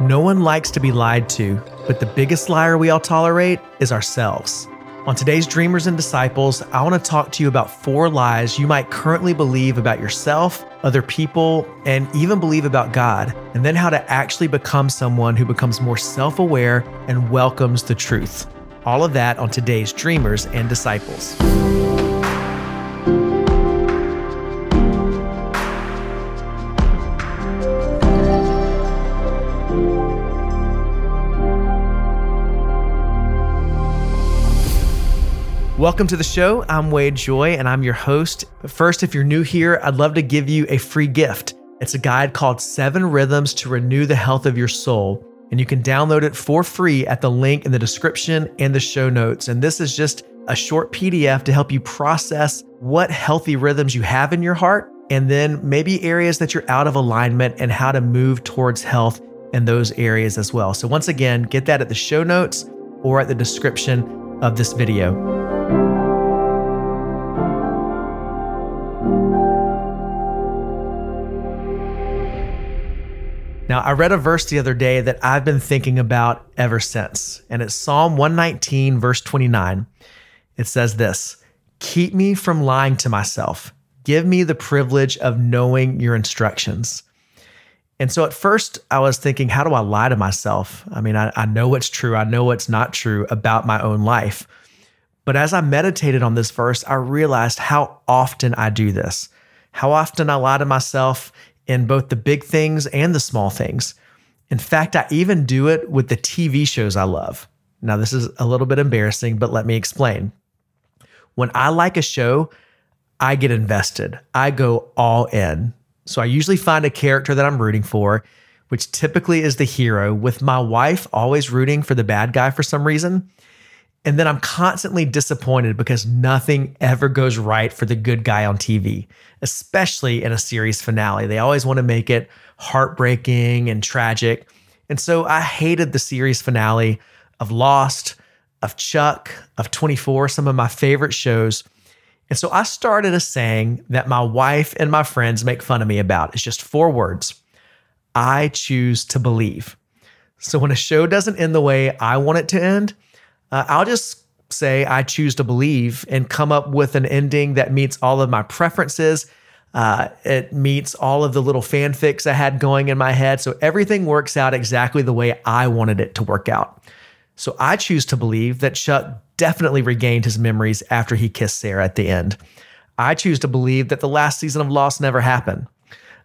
No one likes to be lied to, but the biggest liar we all tolerate is ourselves. On today's Dreamers and Disciples, I want to talk to you about four lies you might currently believe about yourself, other people, and even believe about God, and then how to actually become someone who becomes more self aware and welcomes the truth. All of that on today's Dreamers and Disciples. Welcome to the show. I'm Wade Joye and I'm your host. But first, if you're new here, I'd love to give you a free gift. It's a guide called Seven Rhythms to Renew the Health of Your Soul. And you can download it for free at the link in the description and the show notes. And this is just a short PDF to help you process what healthy rhythms you have in your heart, and then maybe areas that you're out of alignment and how to move towards health in those areas as well. So, once again, get that at the show notes or at the description of this video. Now, I read a verse the other day that I've been thinking about ever since, and it's Psalm 119, verse 29. It says this Keep me from lying to myself. Give me the privilege of knowing your instructions. And so at first, I was thinking, how do I lie to myself? I mean, I, I know what's true, I know what's not true about my own life. But as I meditated on this verse, I realized how often I do this, how often I lie to myself in both the big things and the small things. In fact, I even do it with the TV shows I love. Now, this is a little bit embarrassing, but let me explain. When I like a show, I get invested, I go all in. So I usually find a character that I'm rooting for, which typically is the hero, with my wife always rooting for the bad guy for some reason. And then I'm constantly disappointed because nothing ever goes right for the good guy on TV, especially in a series finale. They always want to make it heartbreaking and tragic. And so I hated the series finale of Lost, of Chuck, of 24, some of my favorite shows. And so I started a saying that my wife and my friends make fun of me about. It's just four words I choose to believe. So when a show doesn't end the way I want it to end, uh, I'll just say I choose to believe and come up with an ending that meets all of my preferences. Uh, it meets all of the little fanfics I had going in my head. So everything works out exactly the way I wanted it to work out. So I choose to believe that Chuck definitely regained his memories after he kissed Sarah at the end. I choose to believe that the last season of Lost never happened.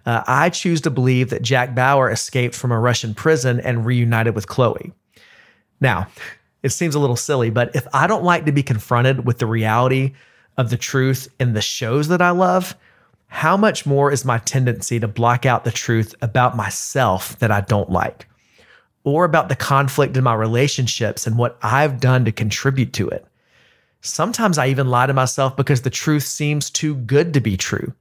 Uh, I choose to believe that Jack Bauer escaped from a Russian prison and reunited with Chloe. Now, it seems a little silly, but if I don't like to be confronted with the reality of the truth in the shows that I love, how much more is my tendency to block out the truth about myself that I don't like, or about the conflict in my relationships and what I've done to contribute to it? Sometimes I even lie to myself because the truth seems too good to be true.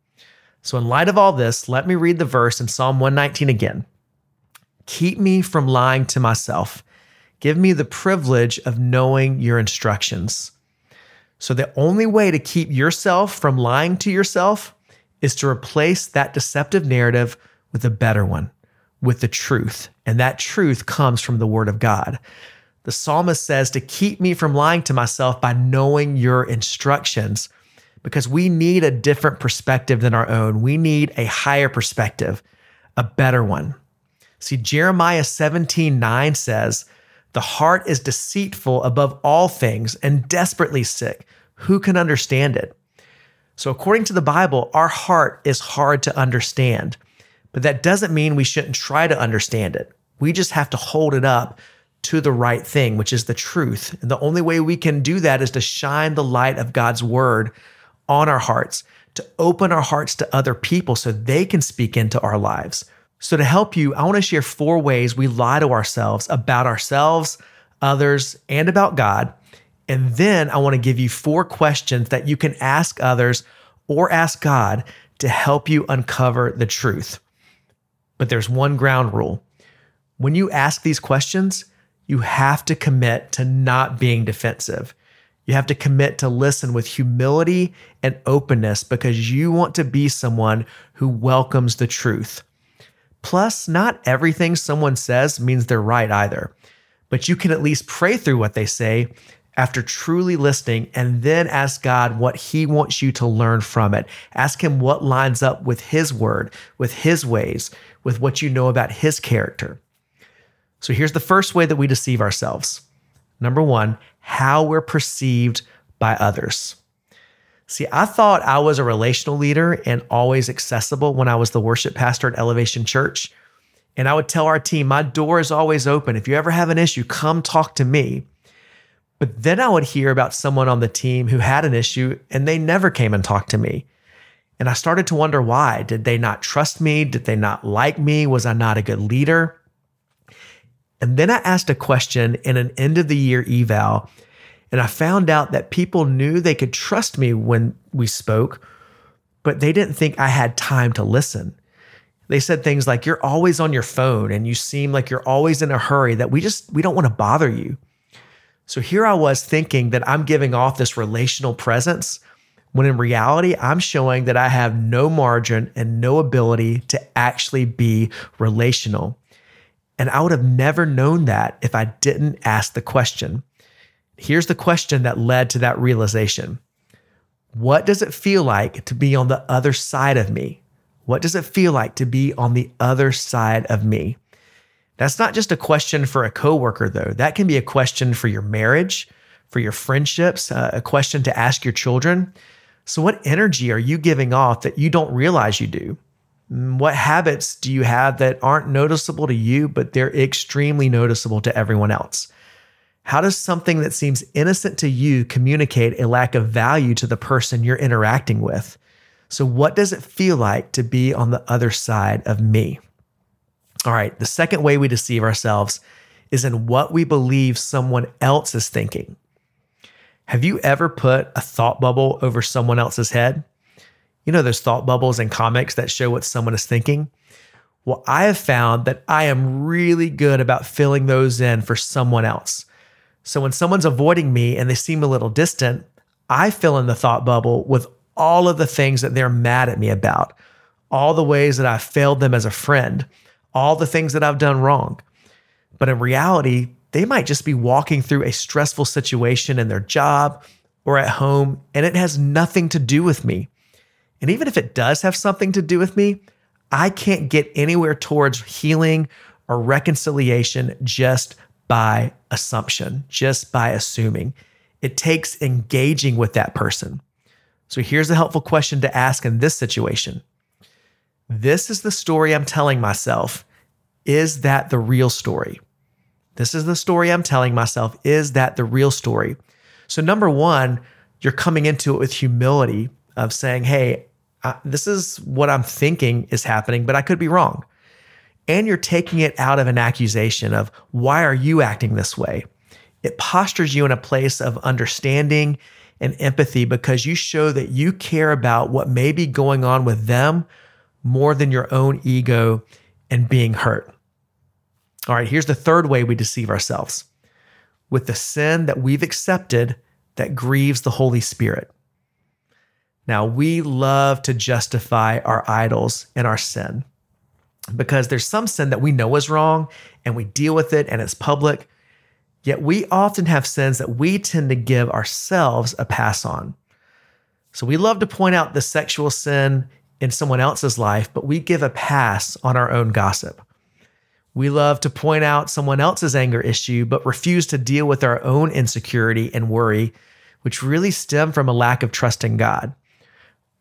So, in light of all this, let me read the verse in Psalm 119 again. Keep me from lying to myself Give me the privilege of knowing your instructions. So, the only way to keep yourself from lying to yourself is to replace that deceptive narrative with a better one, with the truth. And that truth comes from the word of God. The psalmist says to keep me from lying to myself by knowing your instructions, because we need a different perspective than our own. We need a higher perspective, a better one. See, Jeremiah 17 9 says, the heart is deceitful above all things and desperately sick. Who can understand it? So, according to the Bible, our heart is hard to understand, but that doesn't mean we shouldn't try to understand it. We just have to hold it up to the right thing, which is the truth. And the only way we can do that is to shine the light of God's word on our hearts, to open our hearts to other people so they can speak into our lives. So, to help you, I want to share four ways we lie to ourselves about ourselves, others, and about God. And then I want to give you four questions that you can ask others or ask God to help you uncover the truth. But there's one ground rule. When you ask these questions, you have to commit to not being defensive. You have to commit to listen with humility and openness because you want to be someone who welcomes the truth. Plus, not everything someone says means they're right either, but you can at least pray through what they say after truly listening and then ask God what He wants you to learn from it. Ask Him what lines up with His word, with His ways, with what you know about His character. So here's the first way that we deceive ourselves. Number one, how we're perceived by others. See, I thought I was a relational leader and always accessible when I was the worship pastor at Elevation Church. And I would tell our team, my door is always open. If you ever have an issue, come talk to me. But then I would hear about someone on the team who had an issue and they never came and talked to me. And I started to wonder why. Did they not trust me? Did they not like me? Was I not a good leader? And then I asked a question in an end of the year eval, and I found out that people knew they could trust me when we spoke, but they didn't think I had time to listen. They said things like, You're always on your phone and you seem like you're always in a hurry, that we just, we don't want to bother you. So here I was thinking that I'm giving off this relational presence, when in reality, I'm showing that I have no margin and no ability to actually be relational. And I would have never known that if I didn't ask the question. Here's the question that led to that realization What does it feel like to be on the other side of me? What does it feel like to be on the other side of me? That's not just a question for a coworker, though. That can be a question for your marriage, for your friendships, uh, a question to ask your children. So, what energy are you giving off that you don't realize you do? Mm, what habits do you have that aren't noticeable to you, but they're extremely noticeable to everyone else? How does something that seems innocent to you communicate a lack of value to the person you're interacting with? So, what does it feel like to be on the other side of me? All right, the second way we deceive ourselves is in what we believe someone else is thinking. Have you ever put a thought bubble over someone else's head? You know, those thought bubbles in comics that show what someone is thinking? Well, I have found that I am really good about filling those in for someone else. So when someone's avoiding me and they seem a little distant, I fill in the thought bubble with all of the things that they're mad at me about, all the ways that I failed them as a friend, all the things that I've done wrong. But in reality, they might just be walking through a stressful situation in their job or at home, and it has nothing to do with me. And even if it does have something to do with me, I can't get anywhere towards healing or reconciliation just by assumption, just by assuming. It takes engaging with that person. So here's a helpful question to ask in this situation This is the story I'm telling myself, is that the real story? This is the story I'm telling myself. Is that the real story? So, number one, you're coming into it with humility of saying, hey, uh, this is what I'm thinking is happening, but I could be wrong. And you're taking it out of an accusation of, why are you acting this way? It postures you in a place of understanding and empathy because you show that you care about what may be going on with them more than your own ego and being hurt. All right, here's the third way we deceive ourselves with the sin that we've accepted that grieves the Holy Spirit. Now, we love to justify our idols and our sin because there's some sin that we know is wrong and we deal with it and it's public. Yet we often have sins that we tend to give ourselves a pass on. So we love to point out the sexual sin in someone else's life, but we give a pass on our own gossip. We love to point out someone else's anger issue, but refuse to deal with our own insecurity and worry, which really stem from a lack of trust in God.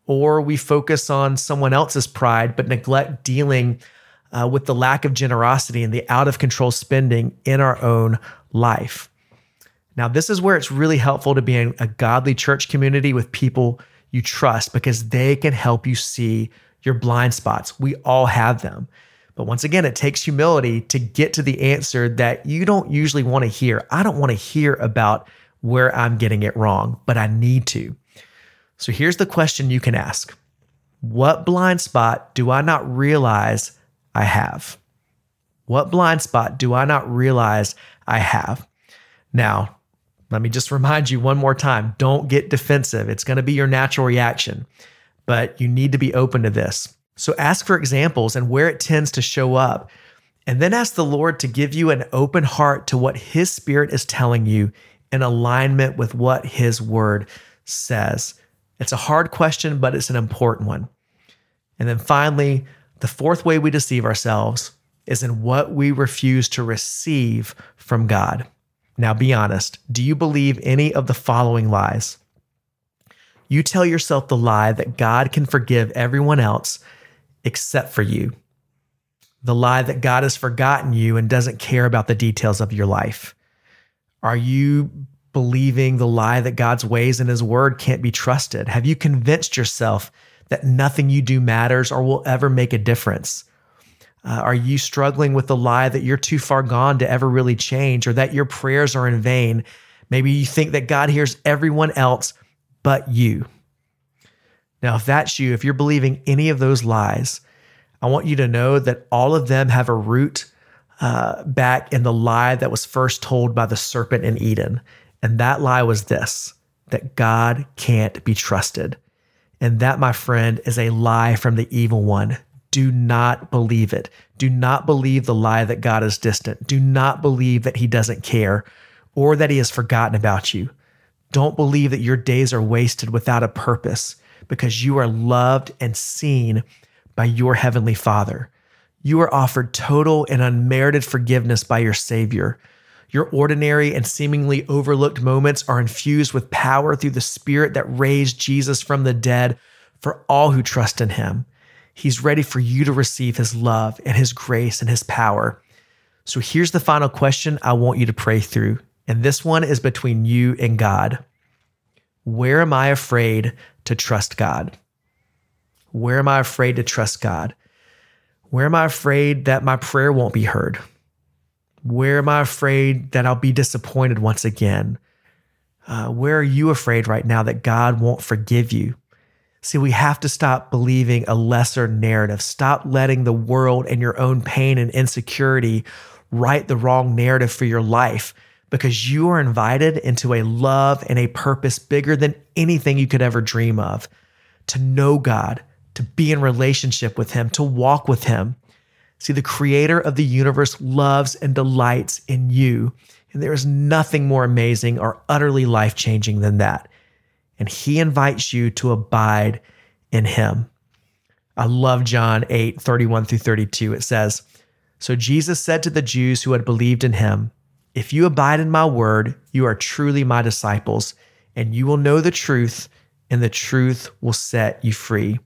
Or we focus on someone else's pride, but neglect dealing uh, with the lack of generosity and the out of control spending in our own life. Now, this is where it's really helpful to be in a godly church community with people you trust because they can help you see your blind spots. We all have them. But once again, it takes humility to get to the answer that you don't usually want to hear. I don't want to hear about where I'm getting it wrong, but I need to. So here's the question you can ask What blind spot do I not realize I have? What blind spot do I not realize I have? Now, Let me just remind you one more time don't get defensive. It's going to be your natural reaction, but you need to be open to this. So ask for examples and where it tends to show up. And then ask the Lord to give you an open heart to what His Spirit is telling you in alignment with what His Word says. It's a hard question, but it's an important one. And then finally, the fourth way we deceive ourselves is in what we refuse to receive from God. Now, be honest. Do you believe any of the following lies? You tell yourself the lie that God can forgive everyone else except for you. The lie that God has forgotten you and doesn't care about the details of your life. Are you believing the lie that God's ways and his word can't be trusted? Have you convinced yourself that nothing you do matters or will ever make a difference? Uh, are you struggling with the lie that you're too far gone to ever really change or that your prayers are in vain? Maybe you think that God hears everyone else but you. Now, if that's you, if you're believing any of those lies, I want you to know that all of them have a root uh, back in the lie that was first told by the serpent in Eden. And that lie was this that God can't be trusted. And that, my friend, is a lie from the evil one. Do not believe it. Do not believe the lie that God is distant. Do not believe that he doesn't care or that he has forgotten about you. Don't believe that your days are wasted without a purpose because you are loved and seen by your heavenly Father. You are offered total and unmerited forgiveness by your Savior. Your ordinary and seemingly overlooked moments are infused with power through the Spirit that raised Jesus from the dead for all who trust in Him. He's ready for you to receive His love and His grace and His power. So here's the final question I want you to pray through. And this one is between you and God. Where am I afraid to trust God? Where am I afraid to trust God? Where am I afraid that my prayer won't be heard? Where am I afraid that I'll be disappointed once again? Uh, where are you afraid right now that God won't forgive you? See, we have to stop believing a lesser narrative. Stop letting the world and your own pain and insecurity write the wrong narrative for your life because you are invited into a love and a purpose bigger than anything you could ever dream of to know God, to be in relationship with Him, to walk with Him. See, the creator of the universe loves and delights in you. And there is nothing more amazing or utterly life changing than that. And he invites you to abide in him. I love John 8, 31 through 32. It says, So Jesus said to the Jews who had believed in him, If you abide in my word, you are truly my disciples, and you will know the truth, and the truth will set you free.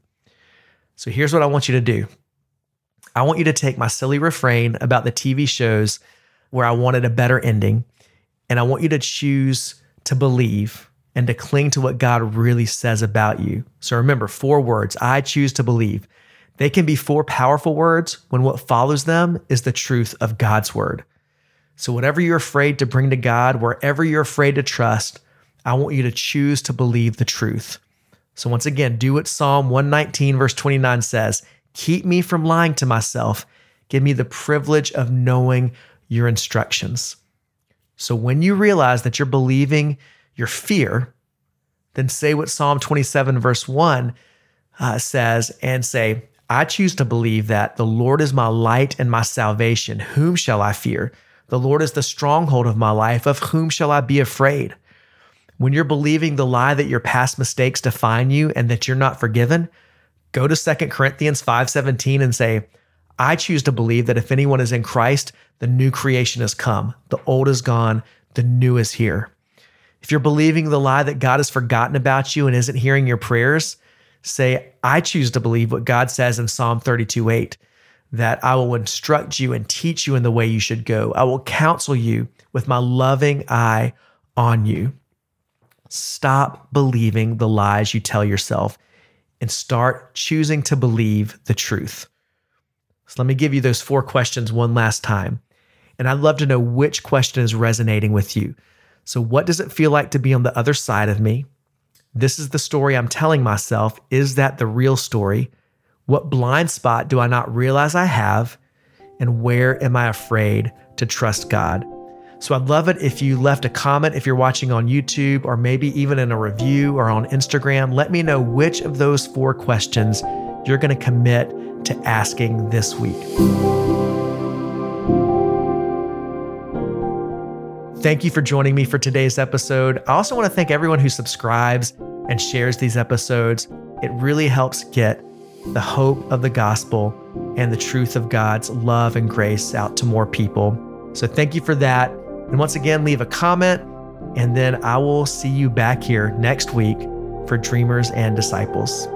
So here's what I want you to do I want you to take my silly refrain about the TV shows where I wanted a better ending, and I want you to choose to believe and to cling to what God really says about you. So remember, four words I choose to believe. They can be four powerful words when what follows them is the truth of God's word. So, whatever you're afraid to bring to God, wherever you're afraid to trust, I want you to choose to believe the truth. So, once again, do what Psalm 119, verse 29 says Keep me from lying to myself. Give me the privilege of knowing your instructions. So when you realize that you're believing your fear, then say what Psalm 27, verse 1 uh, says, and say, I choose to believe that the Lord is my light and my salvation. Whom shall I fear? The Lord is the stronghold of my life. Of whom shall I be afraid? When you're believing the lie that your past mistakes define you and that you're not forgiven, go to 2 Corinthians 5:17 and say, I choose to believe that if anyone is in Christ, the new creation has come. The old is gone, the new is here. If you're believing the lie that God has forgotten about you and isn't hearing your prayers, say, I choose to believe what God says in Psalm 32 8, that I will instruct you and teach you in the way you should go. I will counsel you with my loving eye on you. Stop believing the lies you tell yourself and start choosing to believe the truth. So let me give you those four questions one last time. And I'd love to know which question is resonating with you. So, what does it feel like to be on the other side of me? This is the story I'm telling myself. Is that the real story? What blind spot do I not realize I have? And where am I afraid to trust God? So I'd love it if you left a comment if you're watching on YouTube or maybe even in a review or on Instagram. Let me know which of those four questions you're going to commit to asking this week. Thank you for joining me for today's episode. I also want to thank everyone who subscribes and shares these episodes. It really helps get the hope of the gospel and the truth of God's love and grace out to more people. So thank you for that. And once again, leave a comment, and then I will see you back here next week for Dreamers and Disciples.